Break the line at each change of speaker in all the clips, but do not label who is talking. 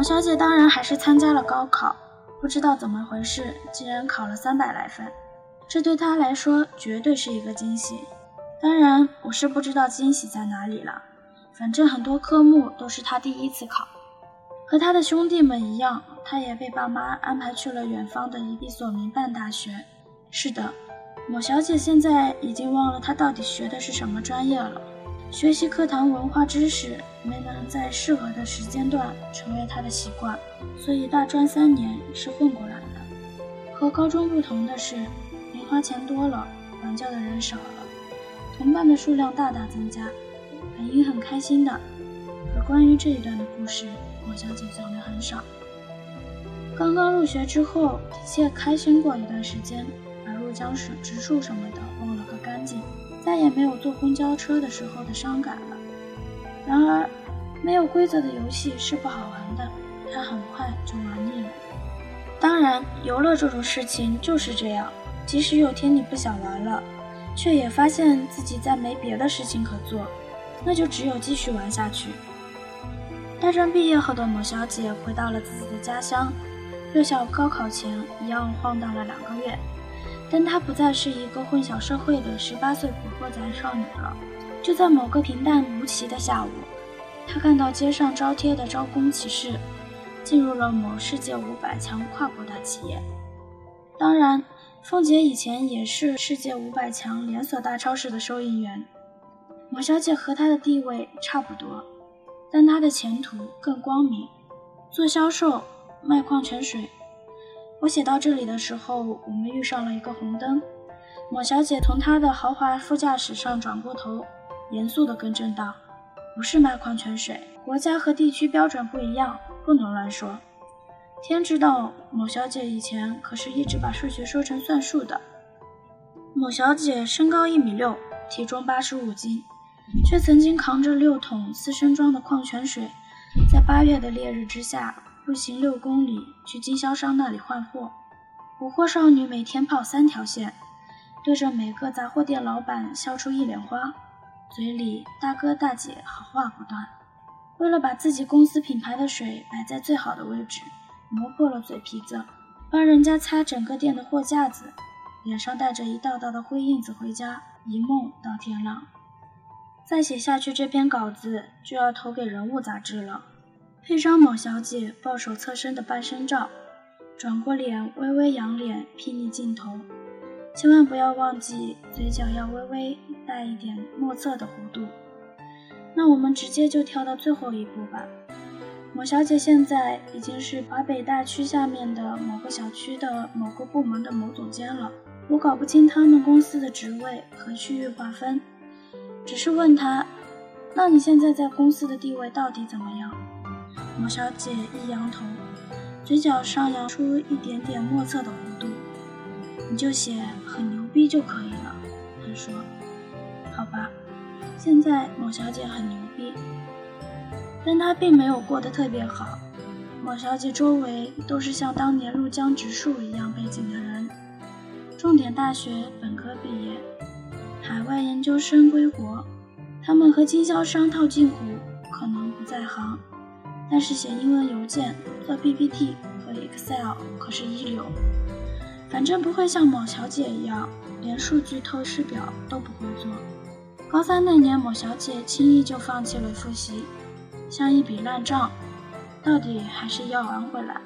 某小姐当然还是参加了高考，不知道怎么回事，竟然考了三百来分，这对她来说绝对是一个惊喜。当然，我是不知道惊喜在哪里了，反正很多科目都是她第一次考。和他的兄弟们一样，他也被爸妈安排去了远方的一所民办大学。是的，某小姐现在已经忘了她到底学的是什么专业了。学习课堂文化知识没能在适合的时间段成为他的习惯，所以大专三年是混过来的。和高中不同的是，零花钱多了，管教的人少了，同伴的数量大大增加，本应很开心的。可关于这一段的故事。莫小姐讲的很少。刚刚入学之后，的确开心过一段时间，把入江水、植树什么的忘了个干净，再也没有坐公交车的时候的伤感了。然而，没有规则的游戏是不好玩的，他很快就玩腻了。当然，游乐这种事情就是这样，即使有天你不想玩了，却也发现自己再没别的事情可做，那就只有继续玩下去。大专毕业后的某小姐回到了自己的家乡，又像高考前一样晃荡了两个月，但她不再是一个混淆社会的十八岁古惑仔少女了。就在某个平淡无奇的下午，她看到街上招贴的招工启事，进入了某世界五百强跨国大企业。当然，凤姐以前也是世界五百强连锁大超市的收银员，某小姐和她的地位差不多。但她的前途更光明，做销售卖矿泉水。我写到这里的时候，我们遇上了一个红灯。某小姐从她的豪华副驾驶上转过头，严肃地更正道：“不是卖矿泉水，国家和地区标准不一样，不能乱说。”天知道，某小姐以前可是一直把数学说成算术的。某小姐身高一米六，体重八十五斤。却曾经扛着六桶四升装的矿泉水，在八月的烈日之下步行六公里去经销商那里换货。捕货少女每天跑三条线，对着每个杂货店老板笑出一脸花，嘴里大哥大姐好话不断。为了把自己公司品牌的水摆在最好的位置，磨破了嘴皮子，帮人家擦整个店的货架子，脸上带着一道道的灰印子回家，一梦到天亮。再写下去，这篇稿子就要投给人物杂志了。配张某小姐抱手侧身的半身照，转过脸，微微仰脸，睥睨镜头。千万不要忘记，嘴角要微微带一点莫测的弧度。那我们直接就跳到最后一步吧。某小姐现在已经是华北大区下面的某个小区的某个部门的某总监了。我搞不清他们公司的职位和区域划分。只是问她，那你现在在公司的地位到底怎么样？某小姐一扬头，嘴角上扬出一点点莫测的弧度。你就写很牛逼就可以了。她说：“好吧，现在某小姐很牛逼，但她并没有过得特别好。某小姐周围都是像当年入江直树一样背景的人，重点大学本科毕业。”海外研究生归国，他们和经销商套近乎，可能不在行，但是写英文邮件、做 PPT 和 Excel 可是一流。反正不会像某小姐一样，连数据透视表都不会做。高三那年，某小姐轻易就放弃了复习，像一笔烂账，到底还是要还回来。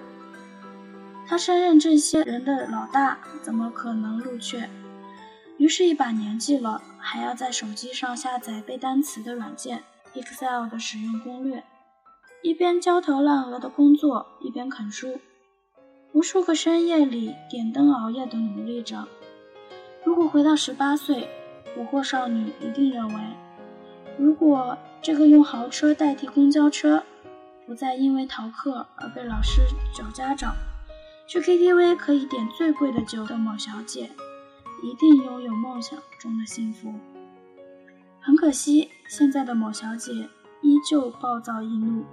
她升任这些人的老大，怎么可能露怯？于是，一把年纪了，还要在手机上下载背单词的软件，Excel 的使用攻略，一边焦头烂额的工作，一边啃书，无数个深夜里点灯熬夜的努力着。如果回到十八岁，捕获少女一定认为，如果这个用豪车代替公交车，不再因为逃课而被老师找家长，去 KTV 可以点最贵的酒的某小姐。一定拥有梦想中的幸福。很可惜，现在的某小姐依旧暴躁易怒。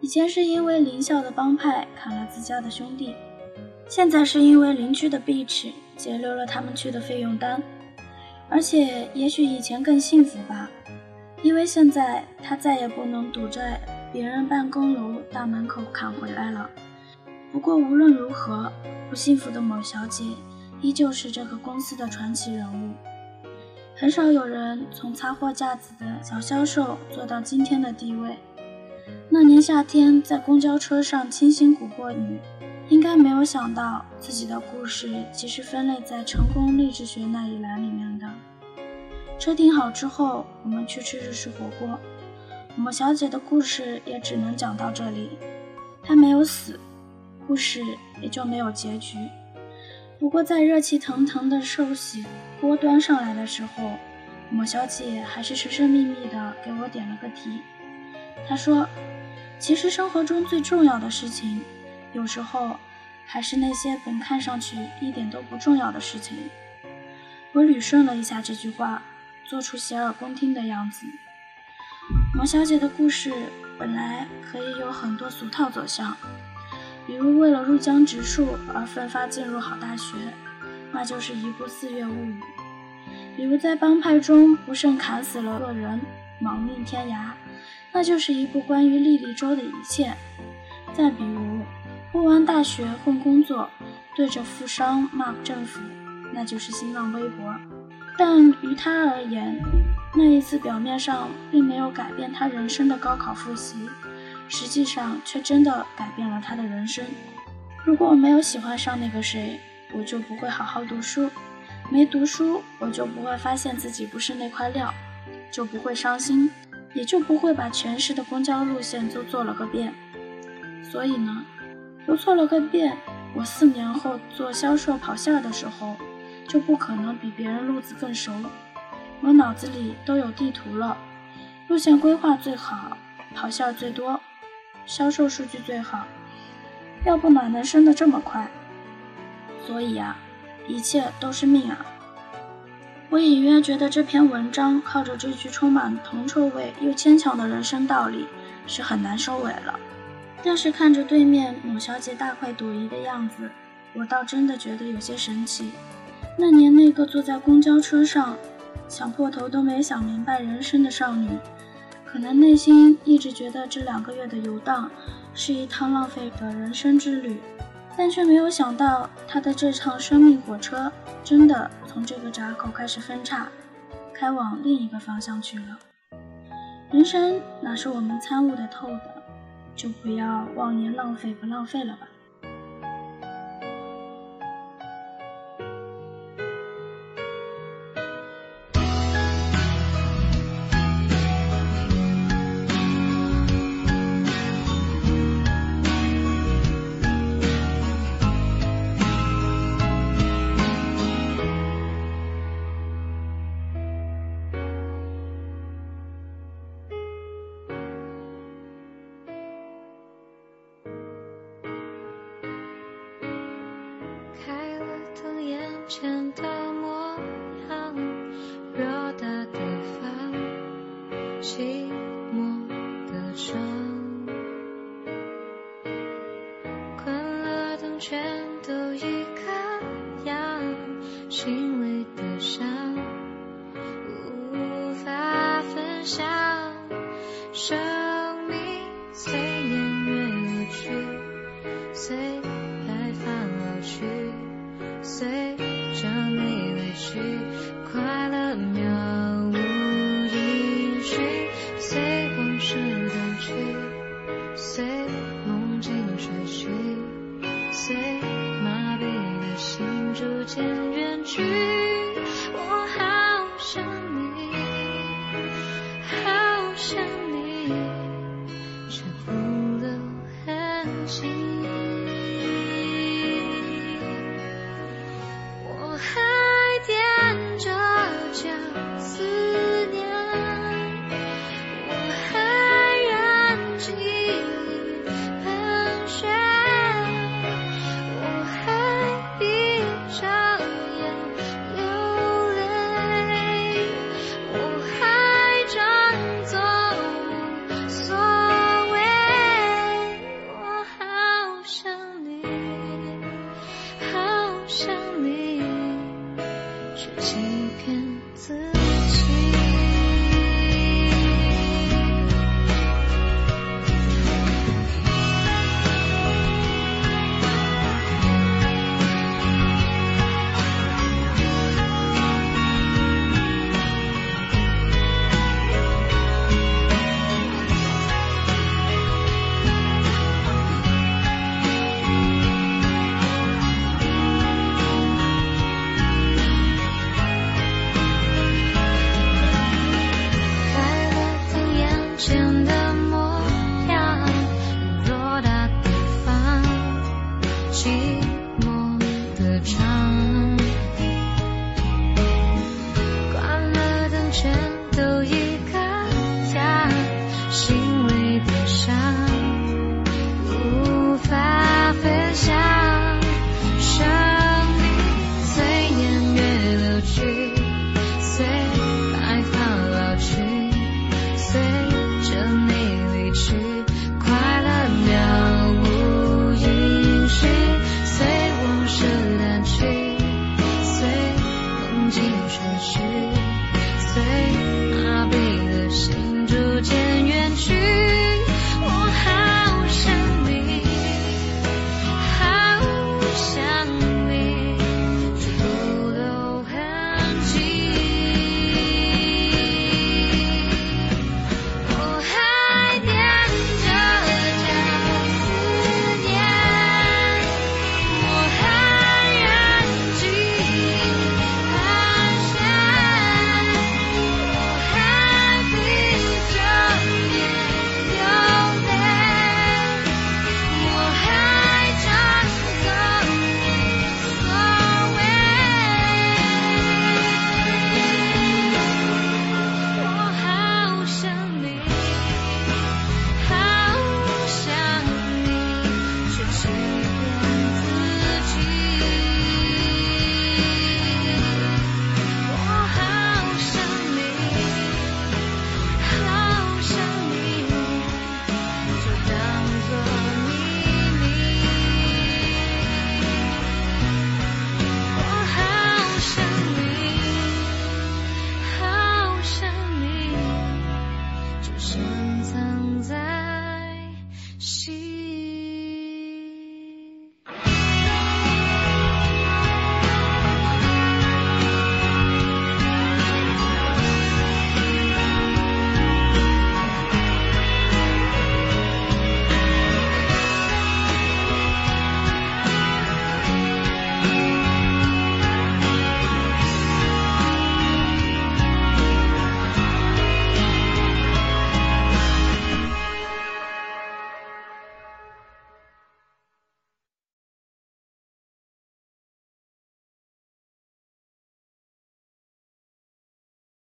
以前是因为邻校的帮派砍了自家的兄弟，现在是因为邻居的壁纸截留了他们去的费用单。而且，也许以前更幸福吧，因为现在他再也不能堵在别人办公楼大门口砍回来了。不过无论如何，不幸福的某小姐依旧是这个公司的传奇人物。很少有人从擦货架子的小销售做到今天的地位。那年夏天，在公交车上清新古惑女，应该没有想到自己的故事其实分类在成功励志学那一栏里面的。车停好之后，我们去吃日式火锅。某小姐的故事也只能讲到这里，她没有死，故事也就没有结局。不过在热气腾腾的寿喜锅端上来的时候，某小姐还是神神秘秘的给我点了个题。他说。其实生活中最重要的事情，有时候还是那些本看上去一点都不重要的事情。我捋顺了一下这句话，做出洗耳恭听的样子。王小姐的故事本来可以有很多俗套走向，比如为了入江直树而奋发进入好大学，那就是一部《四月物语》；比如在帮派中不慎砍死了个人，亡命天涯。那就是一部关于莉莉周的一切。再比如，不完大学混工作，对着富商骂政府，那就是新浪微博。但于他而言，那一次表面上并没有改变他人生的高考复习，实际上却真的改变了他的人生。如果我没有喜欢上那个谁，我就不会好好读书；没读书，我就不会发现自己不是那块料，就不会伤心。也就不会把全市的公交路线都做了个遍。所以呢，都做了个遍，我四年后做销售跑线的时候，就不可能比别人路子更熟。我脑子里都有地图了，路线规划最好，跑线最多，销售数据最好，要不哪能升得这么快？所以啊，一切都是命啊！我隐约觉得这篇文章靠着这句充满铜臭味又牵强的人生道理是很难收尾了。但是看着对面某小姐大快朵颐的样子，我倒真的觉得有些神奇。那年那个坐在公交车上想破头都没想明白人生的少女，可能内心一直觉得这两个月的游荡是一趟浪费的人生之旅。但却没有想到，她的这趟生命火车真的从这个闸口开始分叉，开往另一个方向去了。人生哪是我们参悟的透的？就不要妄言浪费不浪费了吧。
都一个样，心里的伤无法分享。sunshine.